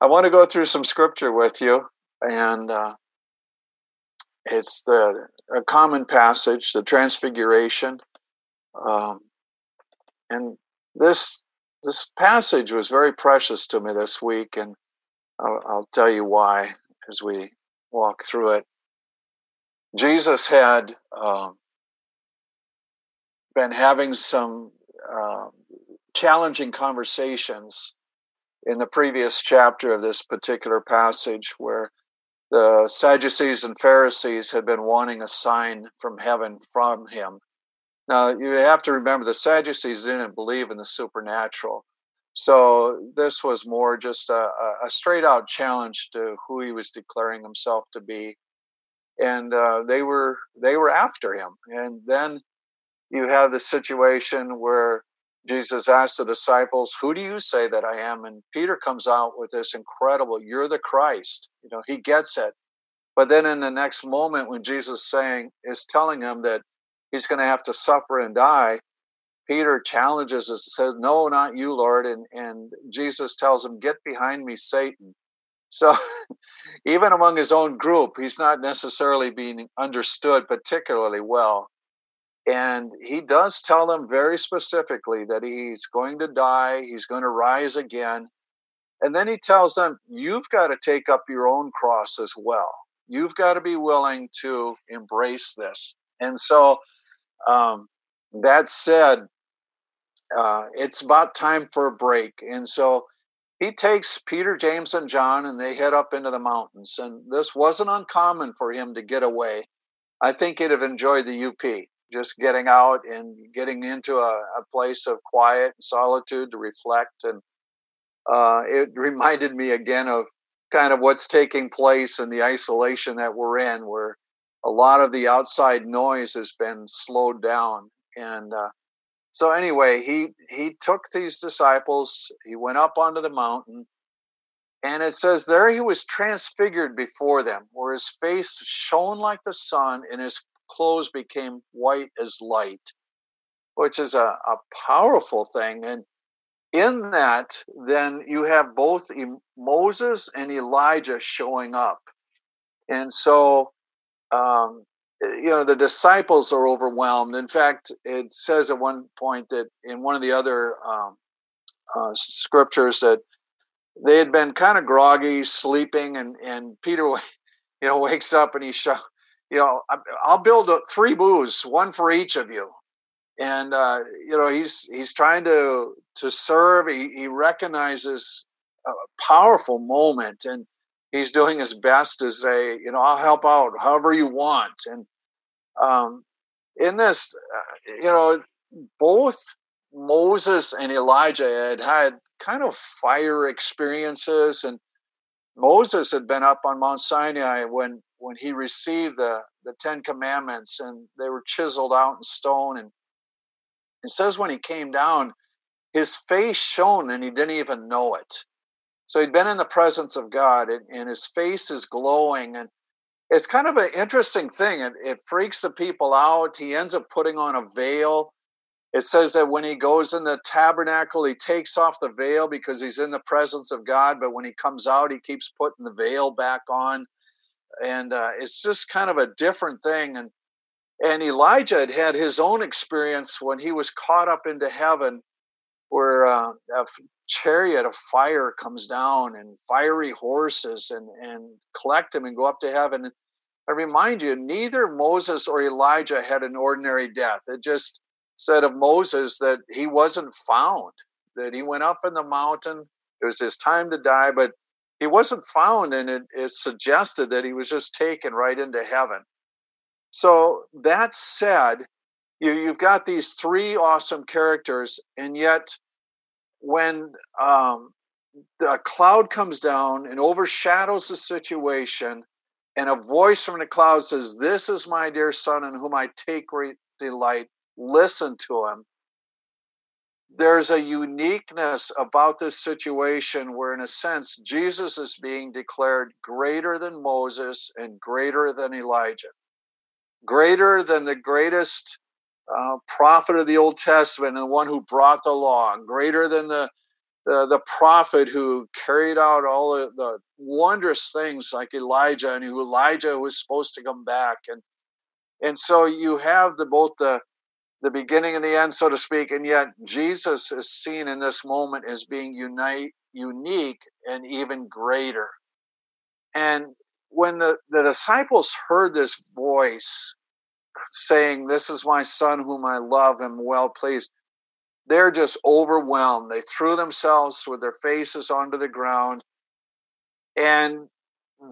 I want to go through some scripture with you, and uh, it's the a common passage, the Transfiguration, um, and this this passage was very precious to me this week, and I'll, I'll tell you why as we walk through it. Jesus had um, been having some uh, challenging conversations in the previous chapter of this particular passage where the Sadducees and Pharisees had been wanting a sign from heaven from him. Now, you have to remember the Sadducees didn't believe in the supernatural. So, this was more just a, a straight out challenge to who he was declaring himself to be. And uh, they were they were after him. And then you have the situation where Jesus asked the disciples, Who do you say that I am? And Peter comes out with this incredible, You're the Christ. You know, he gets it. But then in the next moment, when Jesus saying is telling him that he's going to have to suffer and die, Peter challenges and says, No, not you, Lord. And, and Jesus tells him, Get behind me, Satan. So even among his own group, he's not necessarily being understood particularly well. And he does tell them very specifically that he's going to die, he's going to rise again. And then he tells them, You've got to take up your own cross as well. You've got to be willing to embrace this. And so, um, that said, uh, it's about time for a break. And so he takes Peter, James, and John, and they head up into the mountains. And this wasn't uncommon for him to get away. I think he'd have enjoyed the UP just getting out and getting into a, a place of quiet and solitude to reflect. And uh, it reminded me again of kind of what's taking place in the isolation that we're in, where a lot of the outside noise has been slowed down. And uh, so, anyway, he he took these disciples. He went up onto the mountain. And it says, There he was transfigured before them, where his face shone like the sun, and his clothes became white as light, which is a, a powerful thing. And in that, then you have both Moses and Elijah showing up. And so, um, you know, the disciples are overwhelmed. In fact, it says at one point that in one of the other um, uh, scriptures that they had been kind of groggy, sleeping, and and Peter, you know, wakes up and he shouts you know, I'll build a, three booths, one for each of you. And uh, you know, he's he's trying to to serve. He, he recognizes a powerful moment, and he's doing his best to say, you know, I'll help out however you want. And um, in this, uh, you know, both Moses and Elijah had had kind of fire experiences, and Moses had been up on Mount Sinai when when he received the, the Ten Commandments and they were chiseled out in stone. And it says when he came down, his face shone and he didn't even know it. So he'd been in the presence of God and, and his face is glowing. And it's kind of an interesting thing. It, it freaks the people out. He ends up putting on a veil. It says that when he goes in the tabernacle, he takes off the veil because he's in the presence of God. But when he comes out, he keeps putting the veil back on and uh, it's just kind of a different thing. And and Elijah had had his own experience when he was caught up into heaven, where uh, a chariot of fire comes down and fiery horses and and collect him and go up to heaven. And I remind you, neither Moses or Elijah had an ordinary death. It just said of Moses that he wasn't found, that he went up in the mountain. It was his time to die, but he wasn't found, and it, it suggested that he was just taken right into heaven. So that said, you, you've got these three awesome characters, and yet when um, the cloud comes down and overshadows the situation, and a voice from the cloud says, This is my dear son in whom I take great delight. Listen to him there's a uniqueness about this situation where, in a sense, Jesus is being declared greater than Moses and greater than Elijah, greater than the greatest uh, prophet of the Old Testament and the one who brought the law, greater than the the, the prophet who carried out all the, the wondrous things like Elijah and who Elijah was supposed to come back. And and so you have the both the the beginning and the end so to speak and yet Jesus is seen in this moment as being unite unique and even greater and when the, the disciples heard this voice saying this is my son whom I love and well pleased they're just overwhelmed. They threw themselves with their faces onto the ground. And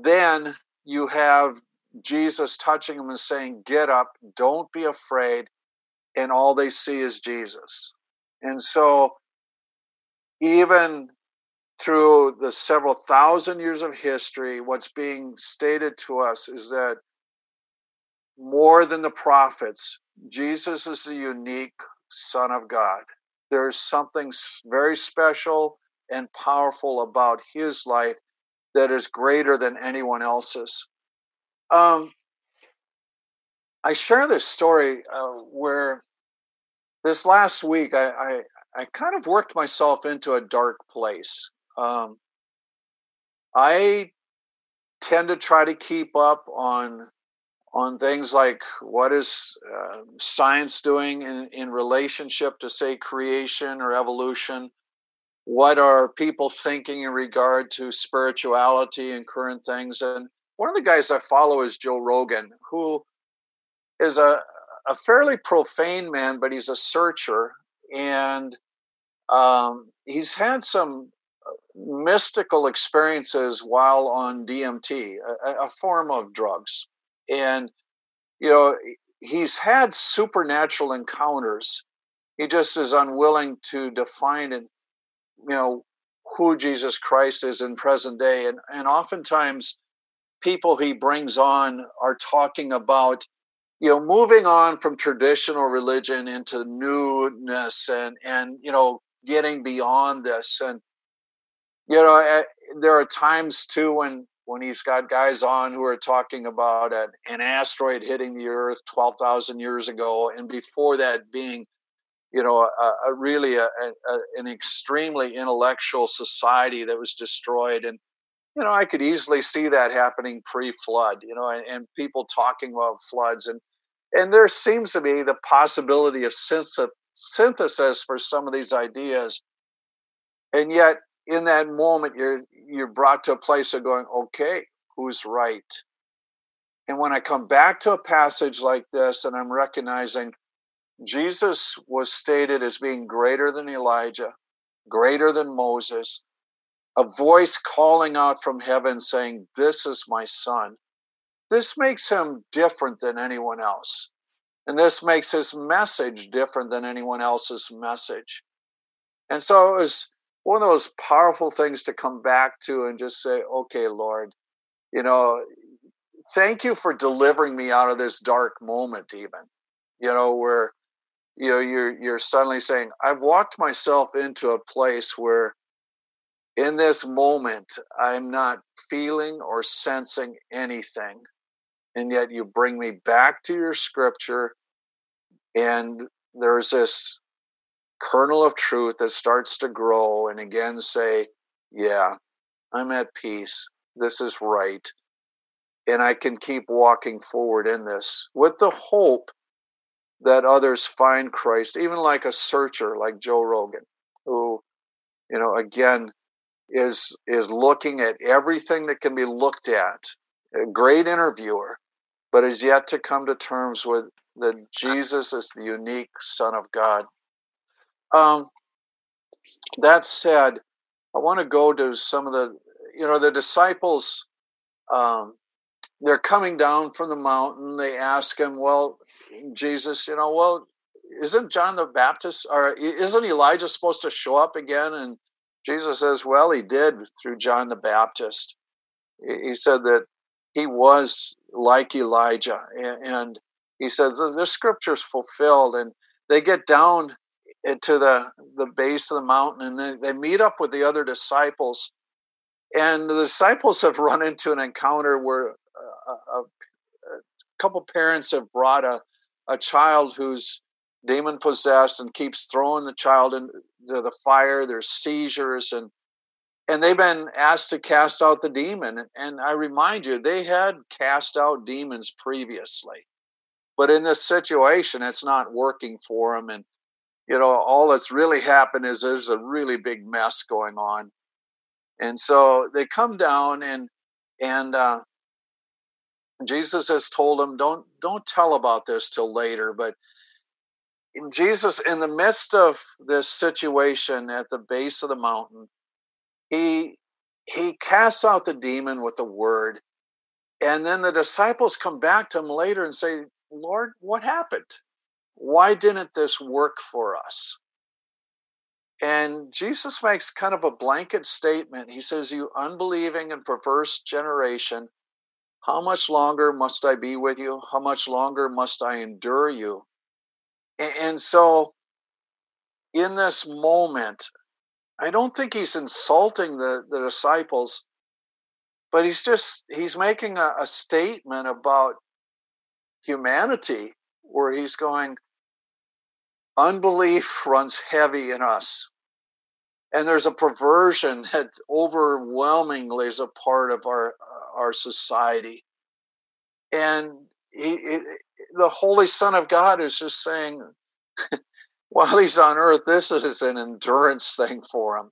then you have Jesus touching them and saying, Get up, don't be afraid. And all they see is Jesus. And so, even through the several thousand years of history, what's being stated to us is that more than the prophets, Jesus is the unique Son of God there's something very special and powerful about his life that is greater than anyone else's. Um, I share this story uh, where this last week I, I, I kind of worked myself into a dark place. Um, I tend to try to keep up on on things like what is uh, science doing in, in relationship to say creation or evolution what are people thinking in regard to spirituality and current things and one of the guys i follow is joe rogan who is a, a fairly profane man but he's a searcher and um, he's had some uh, mystical experiences while on dmt a, a form of drugs. And you know he's had supernatural encounters. He just is unwilling to define and you know who jesus christ is in present day. And and oftentimes people he brings on are talking about you know moving on from traditional religion into newness and and you know getting beyond this and you know eh, there are times too when when he's got guys on who are talking about an, an asteroid hitting the Earth 12,000 years ago, and before that being, you know, a, a really a, an extremely intellectual society that was destroyed. And, you know, I could easily see that happening pre-flood, you know, and, and people talking about floods. And, and there seems to be the possibility of synthesis for some of these ideas. And yet, in that moment, you're you're brought to a place of going, okay, who's right? And when I come back to a passage like this and I'm recognizing Jesus was stated as being greater than Elijah, greater than Moses, a voice calling out from heaven saying, This is my son. This makes him different than anyone else. And this makes his message different than anyone else's message. And so it was one of those powerful things to come back to and just say, okay, Lord, you know, thank you for delivering me out of this dark moment, even, you know, where, you know, you're, you're suddenly saying, I've walked myself into a place where in this moment, I'm not feeling or sensing anything. And yet you bring me back to your scripture, and there's this kernel of truth that starts to grow and again say, Yeah, I'm at peace. This is right. And I can keep walking forward in this with the hope that others find Christ, even like a searcher like Joe Rogan, who, you know, again, is is looking at everything that can be looked at. A great interviewer, but is yet to come to terms with that Jesus is the unique Son of God. Um, that said, I want to go to some of the, you know, the disciples. Um, they're coming down from the mountain. They ask him, "Well, Jesus, you know, well, isn't John the Baptist or isn't Elijah supposed to show up again?" And Jesus says, "Well, he did through John the Baptist. He said that he was like Elijah, and he says the scripture's fulfilled." And they get down to the the base of the mountain and they, meet up with the other disciples and the disciples have run into an encounter where a, a, a couple parents have brought a, a child who's demon possessed and keeps throwing the child in the fire. There's seizures and and they've been asked to cast out the demon. And I remind you, they had cast out demons previously, but in this situation, it's not working for them. And you know, all that's really happened is there's a really big mess going on. And so they come down and and uh, Jesus has told them, don't don't tell about this till later. But Jesus, in the midst of this situation at the base of the mountain, he he casts out the demon with the word, and then the disciples come back to him later and say, "Lord, what happened? Why didn't this work for us?" And Jesus makes kind of a blanket statement. He says, You unbelieving and perverse generation, how much longer must I be with you? How much longer must I endure you? And so, in this moment, I don't think he's insulting the, the disciples, but he's just he's making a, a statement about humanity where he's going, unbelief runs heavy in us. And there's a perversion that overwhelmingly is a part of our our society. And he, the Holy Son of God is just saying, while he's on earth, this is an endurance thing for him.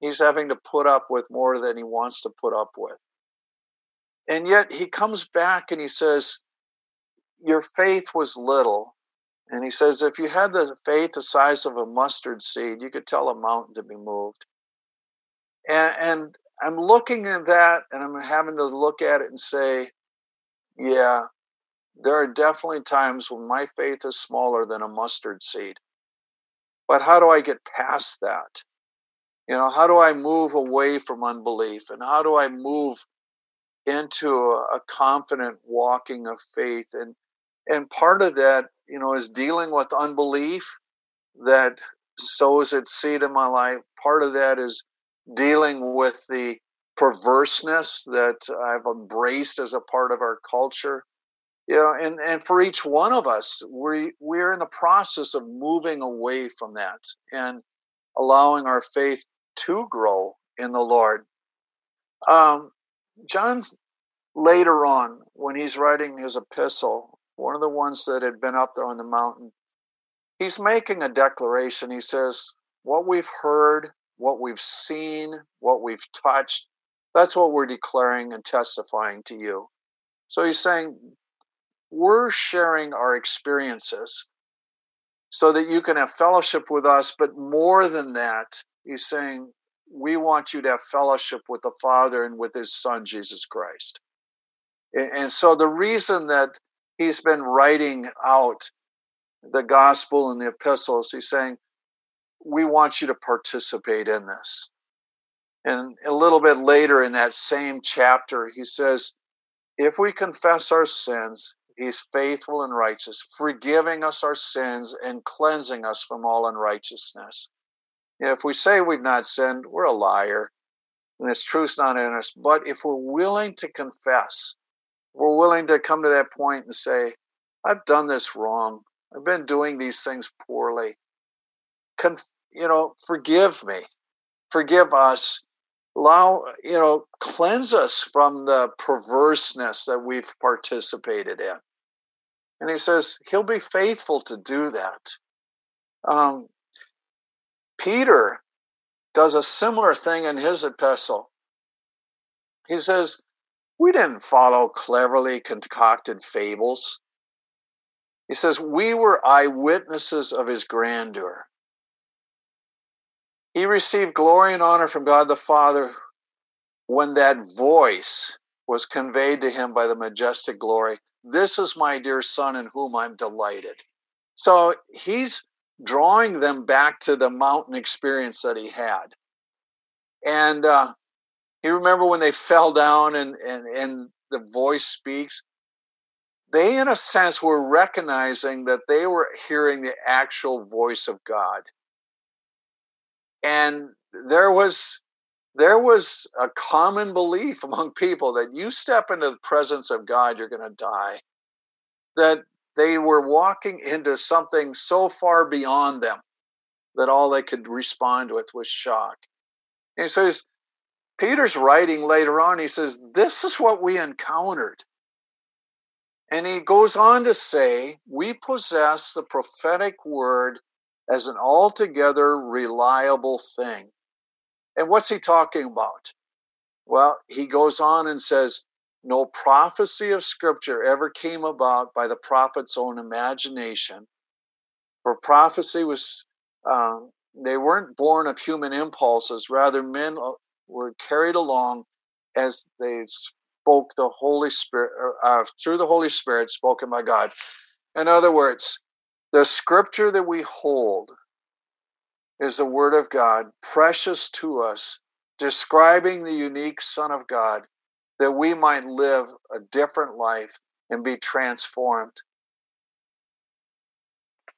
He's having to put up with more than he wants to put up with. And yet he comes back and he says, Your faith was little. And he says, If you had the faith the size of a mustard seed, you could tell a mountain to be moved. And, and I'm looking at that and I'm having to look at it and say, yeah, there are definitely times when my faith is smaller than a mustard seed. But how do I get past that? You know, how do I move away from unbelief? And how do I move into a, a confident walking of faith? And and part of that, you know, is dealing with unbelief that sows its seed in my life. Part of that is dealing with the perverseness that I've embraced as a part of our culture. You know, and, and for each one of us, we we're in the process of moving away from that and allowing our faith to grow in the Lord. Um, John's later on, when he's writing his epistle, one of the ones that had been up there on the mountain, he's making a declaration. He says, What we've heard what we've seen, what we've touched. That's what we're declaring and testifying to you. So he's saying, we're sharing our experiences so that you can have fellowship with us. But more than that, he's saying, we want you to have fellowship with the Father and with his Son, Jesus Christ. And so the reason that he's been writing out the gospel and the epistles, he's saying, we want you to participate in this. And a little bit later in that same chapter, he says, If we confess our sins, he's faithful and righteous, forgiving us our sins and cleansing us from all unrighteousness. if we say we've not sinned, we're a liar, and this truth's not in us. But if we're willing to confess, we're willing to come to that point and say, I've done this wrong. I've been doing these things poorly. Conf- you know, forgive me, forgive us, allow, you know, cleanse us from the perverseness that we've participated in. And he says he'll be faithful to do that. Um, Peter does a similar thing in his epistle. He says, We didn't follow cleverly concocted fables. He says, We were eyewitnesses of his grandeur. He received glory and honor from God the Father when that voice was conveyed to him by the majestic glory. This is my dear son in whom I'm delighted. So he's drawing them back to the mountain experience that he had. And uh, you remember when they fell down and, and, and the voice speaks? They, in a sense, were recognizing that they were hearing the actual voice of God and there was there was a common belief among people that you step into the presence of God, you're going to die. That they were walking into something so far beyond them. that all they could respond with was shock. And so Peter's writing later on, he says, This is what we encountered. And he goes on to say, We possess the prophetic word as an altogether reliable thing. And what's he talking about? Well, he goes on and says, No prophecy of Scripture ever came about by the prophet's own imagination. For prophecy was, um, they weren't born of human impulses. Rather, men uh, were carried along as they spoke the Holy Spirit, uh, through the Holy Spirit spoken by God. In other words, the scripture that we hold is the Word of God, precious to us, describing the unique Son of God, that we might live a different life and be transformed.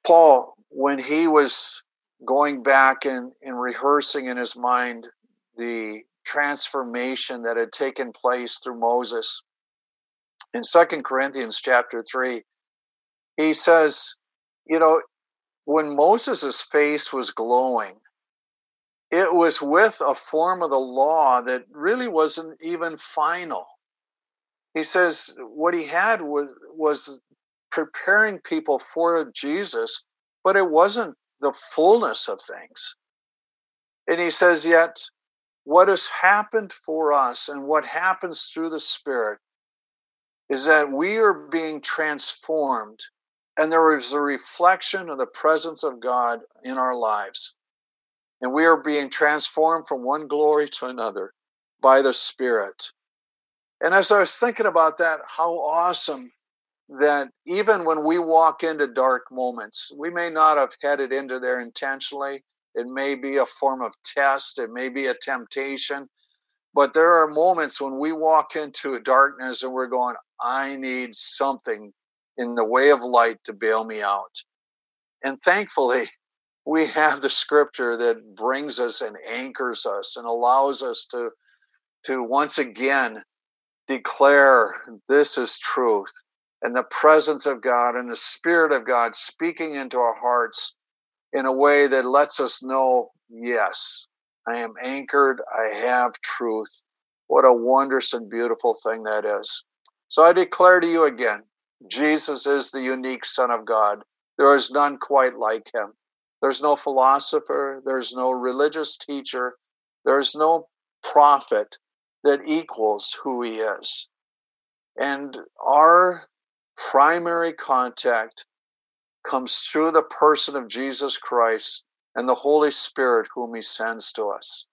Paul, when he was going back and, and rehearsing in his mind the transformation that had taken place through Moses, in Second Corinthians chapter 3, he says, you know, when Moses' face was glowing, it was with a form of the law that really wasn't even final. He says what he had was, was preparing people for Jesus, but it wasn't the fullness of things. And he says, yet what has happened for us and what happens through the Spirit is that we are being transformed and there is a reflection of the presence of God in our lives. And we are being transformed from one glory to another by the Spirit. And as I was thinking about that, how awesome that even when we walk into dark moments, we may not have headed into there intentionally. It may be a form of test, it may be a temptation. But there are moments when we walk into darkness and we're going, I need something in the way of light to bail me out. And thankfully, we have the scripture that brings us and anchors us and allows us to, to once again declare this is truth and the presence of God and the Spirit of God speaking into our hearts in a way that lets us know yes, I am anchored, I have truth. What a wondrous and beautiful thing that is. So I declare to you again Jesus is the unique Son of God. There is none quite like him. There's no philosopher, there's no religious teacher, there's no prophet that equals who he is. And our primary contact comes through the person of Jesus Christ and the Holy Spirit, whom he sends to us.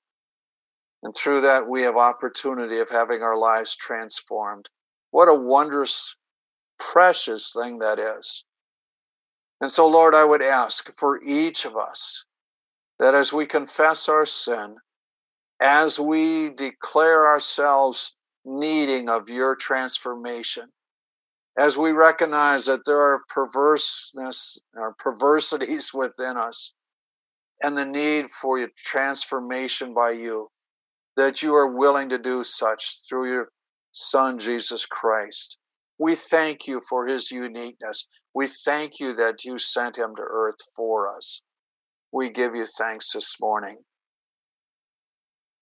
And through that, we have opportunity of having our lives transformed. What a wondrous precious thing that is. And so, Lord, I would ask for each of us that as we confess our sin, as we declare ourselves needing of your transformation, as we recognize that there are perverseness or perversities within us and the need for your transformation by you, that you are willing to do such through your Son, Jesus Christ. We thank you for his uniqueness. We thank you that you sent him to earth for us. We give you thanks this morning.